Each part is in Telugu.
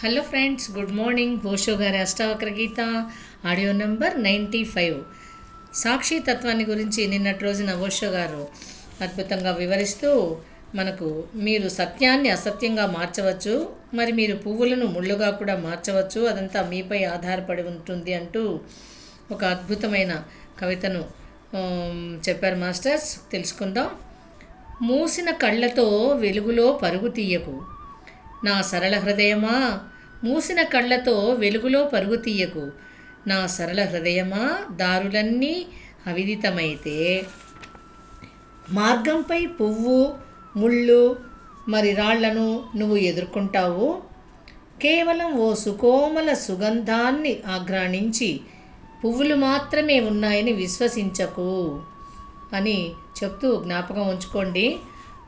Hello friends good morning Osho గారి Ashtavakra Gita audio number ninety five. సాక్షి తత్వాన్ని గురించి నిన్నటి రోజున ఓషో గారు అద్భుతంగా వివరిస్తూ మనకు మీరు సత్యాన్ని అసత్యంగా మార్చవచ్చు మరి మీరు పువ్వులను ముళ్ళుగా కూడా మార్చవచ్చు అదంతా మీపై ఆధారపడి ఉంటుంది అంటూ ఒక అద్భుతమైన కవితను చెప్పారు మాస్టర్స్. తెలుసుకుందాం. మూసిన కళ్ళతో వెలుగులో పరుగు తీయకు. నా సరళ హృదయమా? మూసిన కళ్ళతో వెలుగులో పరుగు తీయకు. నా సరళ హృదయమా? దారులన్నీ అవిదితమైతే. మార్గంపై పువ్వు ముళ్ళు మరి రాళ్ళను నువ్వు ఎదుర్కొంటావు? కేవలం ఓ సుకోమల సుగంధాన్ని ఆగ్రాణించి పువ్వులు మాత్రమే ఉన్నాయని విశ్వసించకు అని చెప్తూ జ్ఞాపకం ఉంచుకోండి.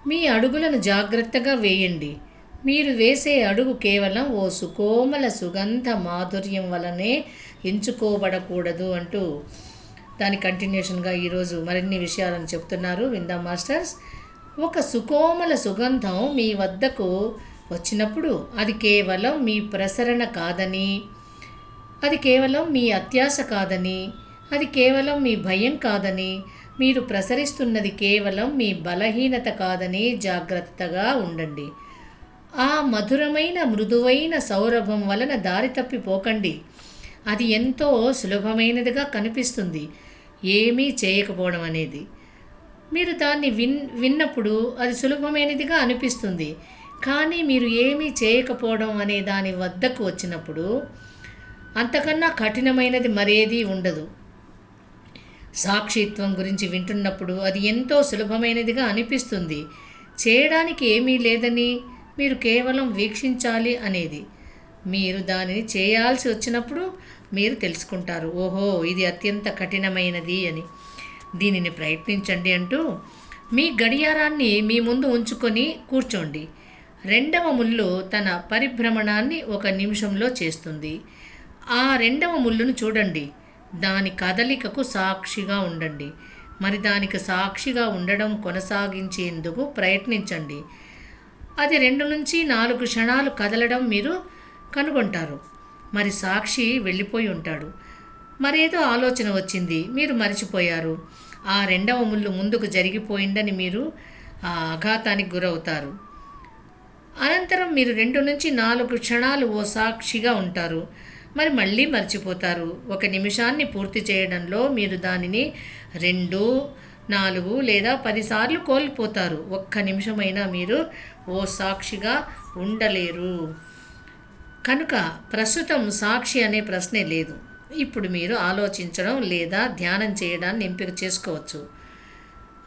మీ అడుగులను జాగ్రత్తగా వేయండి. మీరు వేసే అడుగు కేవలం ఓ సుకోమల సుగంధ మాధుర్యం వలనే ఎంచుకోబడకూడదు అంటూ దాని కంటిన్యూషన్గా ఈరోజు మరిన్ని విషయాలను చెప్తున్నారు. విందాం మాస్టర్స్. ఒక సుకోమల సుగంధం మీ వద్దకు వచ్చినప్పుడు అది కేవలం మీ ప్రసరణ కాదని అది కేవలం మీ అత్యాశ కాదని అది కేవలం మీ భయం కాదని మీరు ప్రసరిస్తున్నది కేవలం మీ బలహీనత కాదని జాగ్రత్తగా ఉండండి. ఆ మధురమైన మృదువైన సౌరభం వలన దారి తప్పిపోకండి అది ఎంతో సులభమైనదిగా కనిపిస్తుంది. ఏమీ చేయకపోవడం అనేది. మీరు దాన్ని విన్ విన్నప్పుడు అది సులభమైనదిగా అనిపిస్తుంది. కానీ మీరు ఏమీ చేయకపోవడం అనే దాని వద్దకు వచ్చినప్పుడు అంతకన్నా కఠినమైనది మరేది ఉండదు. సాక్షిత్వం గురించి వింటున్నప్పుడు అది ఎంతో సులభమైనదిగా అనిపిస్తుంది. చేయడానికి ఏమీ లేదని మీరు కేవలం వీక్షించాలి అనేది. మీరు దానిని చేయాల్సి వచ్చినప్పుడు మీరు తెలుసుకుంటారు. ఓహో ఇది అత్యంత కఠినమైనది అని. దీనిని ప్రయత్నించండి అంటూ మీ గడియారాన్ని మీ ముందు ఉంచుకొని కూర్చోండి. రెండవ ముళ్ళు తన పరిభ్రమణాన్ని ఒక నిమిషంలో చేస్తుంది. ఆ రెండవ ముళ్ళును చూడండి. దాని కదలికకు సాక్షిగా ఉండండి. మరి దానికి సాక్షిగా ఉండడం కొనసాగించేందుకు ప్రయత్నించండి. అది రెండు నుంచి నాలుగు క్షణాలు కదలడం మీరు కనుగొంటారు. మరి సాక్షి వెళ్ళిపోయి ఉంటాడు. మరేదో ఆలోచన వచ్చింది. మీరు మర్చిపోయారు. ఆ రెండవ ముళ్ళు ముందుకు జరిగిపోయిందని మీరు ఆ ఆఘాతానికి గురవుతారు. అనంతరం మీరు రెండు నుంచి నాలుగు క్షణాలు ఓ సాక్షిగా ఉంటారు. మరి మళ్ళీ మర్చిపోతారు. ఒక నిమిషాన్ని పూర్తి చేయడంలో మీరు దానిని రెండు నాలుగు లేదా పదిసార్లు కోల్పోతారు. ఒక్క నిమిషమైనా మీరు ఓ సాక్షిగా ఉండలేరు. కనుక ప్రస్తుతం సాక్షి అనే ప్రశ్నే లేదు. ఇప్పుడు మీరు ఆలోచించడం లేదా ధ్యానం చేయడాన్ని ఎంపిక చేసుకోవచ్చు.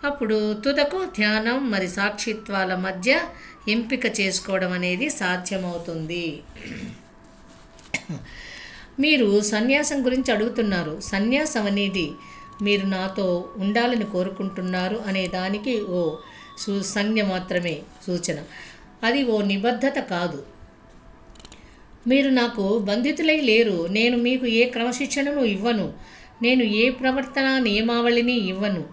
అప్పుడు తుదకు ధ్యానం మరి సాక్షిత్వాల మధ్య ఎంపిక చేసుకోవడం అనేది సాధ్యమవుతుంది. మీరు సన్యాసం గురించి అడుగుతున్నారు. సన్యాసం అనేది మీరు నాతో ఉండాలని కోరుకుంటున్నారు అనే దానికి ఓ సు సంజ్ఞ మాత్రమే సూచన. అది ఓ నిబద్ధత కాదు. మీరు నాకు బంధితులై లేరు. నేను మీకు ఏ క్రమశిక్షణను ఇవ్వను. నేను ఏ ప్రవర్తన నియమావళిని ఇవ్వను.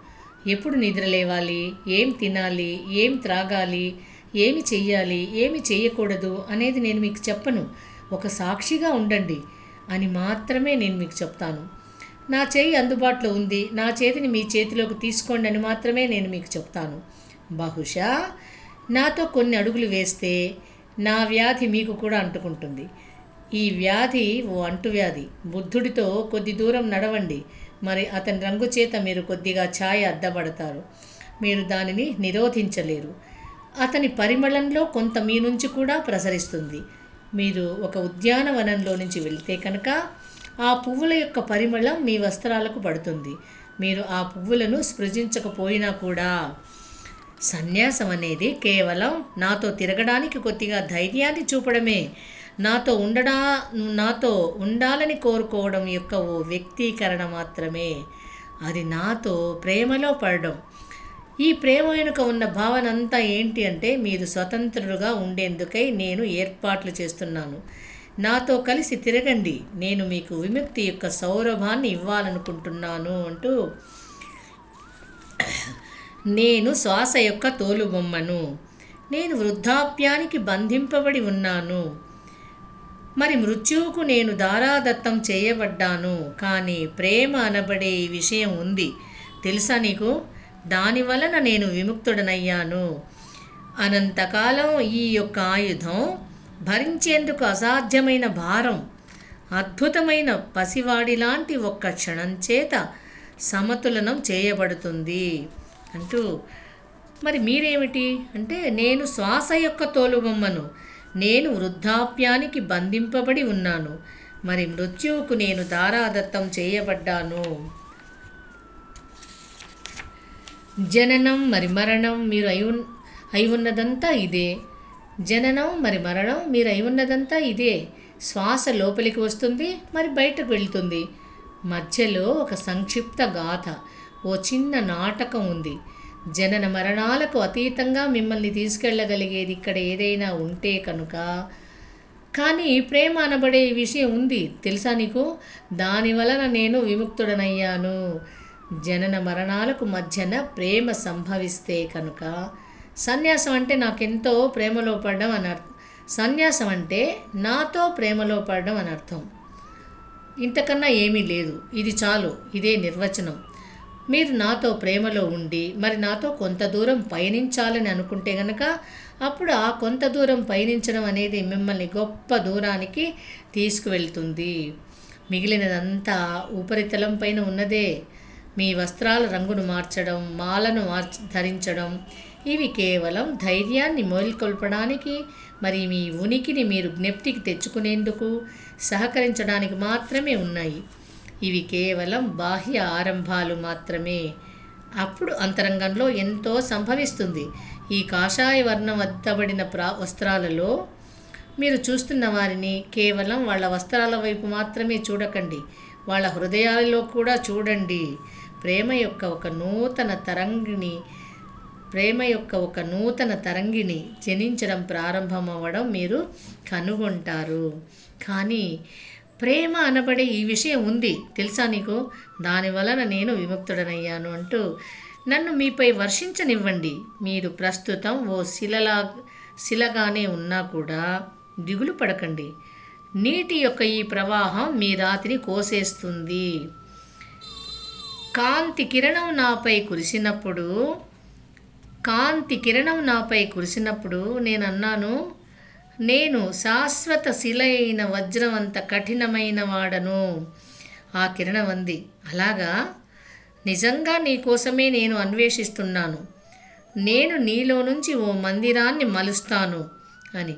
ఎప్పుడు నిద్ర లేవాలి? ఏం తినాలి? ఏం త్రాగాలి? ఏమి చెయ్యాలి? ఏమి చేయకూడదు అనేది నేను మీకు చెప్పను. ఒక సాక్షిగా ఉండండి అని మాత్రమే నేను మీకు చెప్తాను. నా చేయి అందుబాటులో ఉంది. నా చేతిని మీ చేతిలోకి తీసుకోండి అని మాత్రమే నేను మీకు చెప్తాను. బహుశా నాతో కొన్ని అడుగులు వేస్తే నా వ్యాధి మీకు కూడా అంటుకుంటుంది. ఈ వ్యాధి ఓ అంటువ్యాధి. బుద్ధుడితో కొద్ది దూరం నడవండి. మరి అతని రంగు చేత మీరు కొద్దిగా ఛాయ అద్దబడతారు. మీరు దానిని నిరోధించలేరు. అతని పరిమళంలో కొంత మీ నుంచి కూడా ప్రసరిస్తుంది. మీరు ఒక ఉద్యానవనంలో నుంచి వెళ్తే కనుక ఆ పువ్వుల యొక్క పరిమళం మీ వస్త్రాలకు పడుతుంది. మీరు ఆ పువ్వులను స్పృశించకపోయినా కూడా సన్యాసం అనేది కేవలం నాతో తిరగడానికి కొద్దిగా ధైర్యాన్ని చూపడమే. నాతో ఉండడా నాతో ఉండాలని కోరుకోవడం యొక్క ఓ వ్యక్తీకరణ మాత్రమే. అది నాతో ప్రేమలో పడడం. ఈ ప్రేమ వెనుక ఉన్న భావన అంతా ఏంటి అంటే మీరు స్వతంత్రులుగా ఉండేందుకై నేను ఏర్పాట్లు చేస్తున్నాను. నాతో కలిసి తిరగండి. నేను మీకు విముక్తి యొక్క సౌరభాన్ని ఇవ్వాలనుకుంటున్నాను అంటూ నేను శ్వాస యొక్క తోలుబొమ్మను. నేను వృద్ధాప్యానికి బంధింపబడి ఉన్నాను. మరి మృత్యువుకు నేను దారాదత్తం చేయబడ్డాను. కానీ ప్రేమ అనబడే ఈ విషయం ఉంది. తెలుసా నీకు? దాని వలన నేను విముక్తుడనయ్యాను. అనంతకాలం ఈ యొక్క ఆయుధం భరించేందుకు అసాధ్యమైన భారం అద్భుతమైన పసివాడి లాంటి ఒక్క క్షణం చేత సమతులనం చేయబడుతుంది. అంటూ మరి మీరేమిటి? అంటే నేను శ్వాస యొక్క తోలుబొమ్మను నేను వృద్ధాప్యానికి బంధింపబడి ఉన్నాను మరి మృత్యువుకు నేను దారాదత్తం చేయబడ్డాను. జననం మరి మరణం మీరు అయి ఉన్ అయి ఉన్నదంతా ఇదే. జననం మరి మరణం మీరై ఉన్నదంతా ఇదే. శ్వాస లోపలికి వస్తుంది మరి బయటకు వెళ్తుంది. మధ్యలో ఒక సంక్షిప్త గాథ ఓ చిన్న నాటకం ఉంది. జనన మరణాలకు అతీతంగా మిమ్మల్ని తీసుకెళ్ళగలిగేది ఇక్కడ ఏదైనా ఉంటే కనుక. కానీ ప్రేమ అనబడే విషయం ఉంది తెలుసా నీకు? దాని వలన నేను విముక్తుడనయ్యాను. జనన మరణాలకు మధ్యన ప్రేమ సంభవిస్తే కనుక. సన్యాసం అంటే నాకెంతో ప్రేమలో పడడం అని అర్థం. సన్యాసం అంటే నాతో ప్రేమలో పడడం అని అర్థం. ఇంతకన్నా ఏమీ లేదు. ఇది చాలు. ఇదే నిర్వచనం. మీరు నాతో ప్రేమలో ఉండి మరి నాతో కొంత దూరం పయనించాలని అనుకుంటే గనక అప్పుడు ఆ కొంత దూరం పయనించడం అనేది మిమ్మల్ని గొప్ప దూరానికి తీసుకువెళ్తుంది. మిగిలినదంతా ఉపరితలం పైన ఉన్నదే. మీ వస్త్రాల రంగును మార్చడం మాలను మార్చ ధరించడం ఇవి కేవలం ధైర్యాన్ని మేల్కొల్పడానికి మరి మీ ఉనికిని మీరు జ్ఞప్తికి తెచ్చుకునేందుకు సహకరించడానికి మాత్రమే ఉన్నాయి. ఇవి కేవలం బాహ్య ఆరంభాలు మాత్రమే. అప్పుడు అంతరంగంలో ఎంతో సంభవిస్తుంది. ఈ కాషాయ వర్ణం వద్దబడిన ప్రా వస్త్రాలలో మీరు చూస్తున్న వారిని కేవలం వాళ్ళ వస్త్రాల వైపు మాత్రమే చూడకండి. వాళ్ళ హృదయాలలో కూడా చూడండి. ప్రేమ యొక్క ఒక నూతన తరంగిణి ప్రేమ యొక్క ఒక నూతన తరంగిణి జనించడం ప్రారంభమవ్వడం మీరు కనుగొంటారు. కానీ ప్రేమ అనబడే ఈ విషయం ఉంది. తెలుసా నీకు? దాని వలన నేను విముక్తుడనయ్యాను అంటూ నన్ను మీపై వర్షించనివ్వండి. మీరు ప్రస్తుతం ఓ శిలలా శిలగానే ఉన్నా కూడా దిగులు పడకండి. నీటి యొక్క ఈ ప్రవాహం మీ రాతిని కోసేస్తుంది. కాంతి కిరణం నాపై కురిసినప్పుడు కాంతి కిరణం నాపై కురిసినప్పుడు నేను అన్నాను నేను శాశ్వత శిలైన వజ్రం అంత కఠినమైన వాడను ఆ కిరణం అంది అలాగా? నిజంగా నీ కోసమే నేను అన్వేషిస్తున్నాను. నేను నీలో నుంచి ఓ మందిరాన్ని మలుస్తాను అని.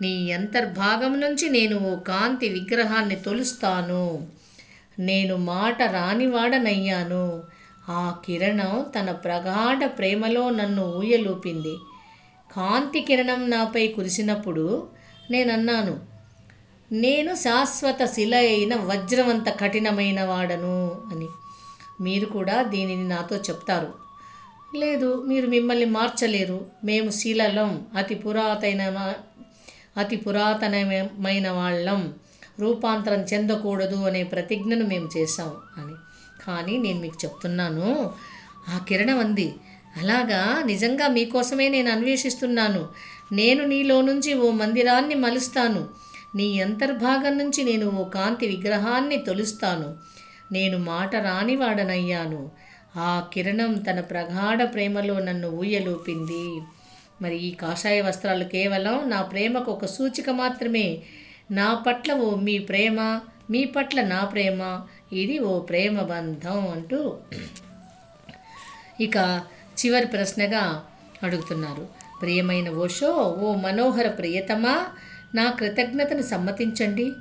నీ అంతర్భాగం నుంచి నేను ఓ కాంతి విగ్రహాన్ని తొలుస్తాను. నేను మాట రానివాడనయ్యాను. ఆ కిరణం తన ప్రగాఢ ప్రేమలో నన్ను ఊయలూపింది. కాంతి కిరణం నాపై కురిసినప్పుడు నేనన్నాను నేను శాశ్వత శిల అయిన వజ్రవంత కఠినమైన వాడను అని. మీరు కూడా దీనిని నాతో చెప్తారు. లేదు మీరు మిమ్మల్ని మార్చలేరు. మేము శిలలం అతి పురాతన అతి పురాతనమైన వాళ్ళం. రూపాంతరం చెందకూడదు అనే ప్రతిజ్ఞను మేము చేశాం అని. కానీ నేను మీకు చెప్తున్నాను ఆ కిరణం అంది. అలాగా? నిజంగా మీకోసమే నేను అన్వేషిస్తున్నాను. నేను నీలో నుంచి ఓ మందిరాన్ని మలుస్తాను. నీ అంతర్భాగం నుంచి నేను ఓ కాంతి విగ్రహాన్ని తొలుస్తాను. నేను మాట రానివాడనయ్యాను. ఆ కిరణం తన ప్రగాఢ ప్రేమలో నన్ను ఊయలూపింది. మరి ఈ కాషాయ వస్త్రాలు కేవలం నా ప్రేమకు ఒక సూచిక మాత్రమే. నా పట్ల ఓ మీ ప్రేమ మీ పట్ల నా ప్రేమ ఇది ఓ ప్రేమ బంధం అంటూ ఇక చివరి ప్రశ్నగా అడుగుతున్నారు. ప్రియమైన ఓషో ఓ మనోహర ప్రియతమా నా కృతజ్ఞతను సమ్మతించండి.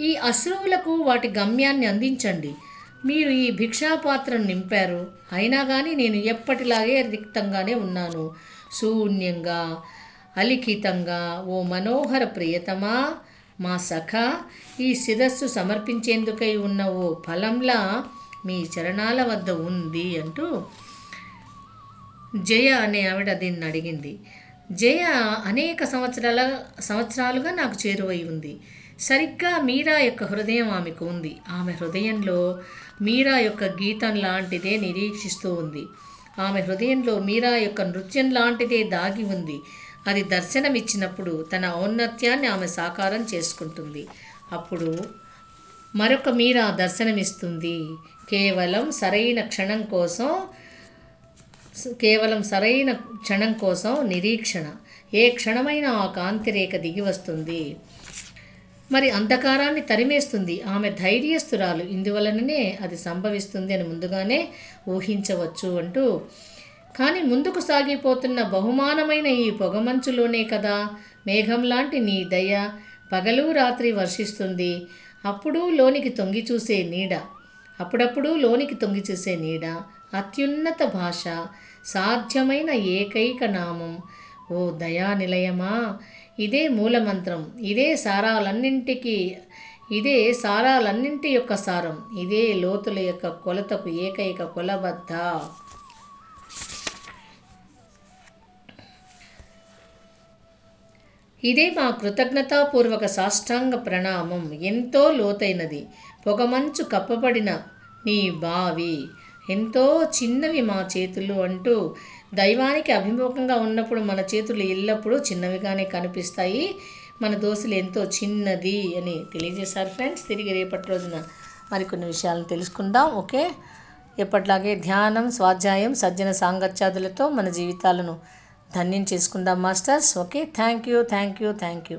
ఈ అశ్రువులకు వాటి గమ్యాన్ని అందించండి. మీరు ఈ భిక్షాపాత్రను నింపారు. అయినా కానీ నేను ఎప్పటిలాగే రిక్తంగానే ఉన్నాను. శూన్యంగా అలిఖితంగా ఓ మనోహర ప్రియతమా మా సఖా ఈ శిరస్సు సమర్పించేందుకై ఉన్న ఓ ఫలంలా మీ చరణాల వద్ద ఉంది అంటూ జయ అనే ఆవిడ దీన్ని అడిగింది. జయ అనేక సంవత్సరాల సంవత్సరాలుగా నాకు చేరువై ఉంది. సరిగ్గా మీరా యొక్క హృదయం ఆమెకు ఉంది. ఆమె హృదయంలో మీరా యొక్క గీతం లాంటిదే నిరీక్షిస్తూ ఉంది. ఆమె హృదయంలో మీరా యొక్క నృత్యం లాంటిదే దాగి ఉంది. అది దర్శనమిచ్చినప్పుడు తన ఔన్నత్యాన్ని ఆమె సాకారం చేసుకుంటుంది. అప్పుడు మరొక మీరా దర్శనమిస్తుంది. కేవలం సరైన క్షణం కోసం కేవలం సరైన క్షణం కోసం నిరీక్షణ. ఏ క్షణమైనా ఆ కాంతిరేఖ దిగి వస్తుంది మరి అంధకారాన్ని తరిమేస్తుంది. ఆమె ధైర్యస్తురాలు. ఇందువలననే అది సంభవిస్తుంది అని ముందుగానే ఊహించవచ్చు అంటూ కానీ ముందుకు సాగిపోతున్న బహుమానమైన ఈ పొగమంచులోనే కదా మేఘం లాంటి నీ దయ పగలు రాత్రి వర్షిస్తుంది. అప్పుడు లోనికి తొంగి చూసే నీడ. అప్పుడప్పుడు లోనికి తొంగి చూసే నీడ. అత్యున్నత భాష. సాధ్యమైన ఏకైక నామం. ఓ దయా నిలయమా? ఇదే మూలమంత్రం. ఇదే సారాలన్నింటికి ఇదే సారాలన్నింటి యొక్క సారం. ఇదే లోతుల యొక్క కొలతకు ఏకైక కొలబద్ద ఇదే మా కృతజ్ఞతాపూర్వక సాష్టాంగ ప్రణామం. ఎంతో లోతైనది. పొగమంచు కప్పబడిన నీ బావి. ఎంతో చిన్నవి మా చేతులు అంటూ దైవానికి అభిముఖంగా ఉన్నప్పుడు మన చేతులు ఎల్లప్పుడూ చిన్నవిగానే కనిపిస్తాయి. మన దోశలు ఎంతో చిన్నది అని తెలియజేశారు ఫ్రెండ్స్. తిరిగి రేపటి రోజున మరికొన్ని విషయాలను తెలుసుకుందాం. ఓకే? ఎప్పట్లాగే ధ్యానం స్వాధ్యాయం సజ్జన సాంగత్యాదులతో మన జీవితాలను ధన్యం చేసుకుందాం masters. Okay thank you thank you thank you.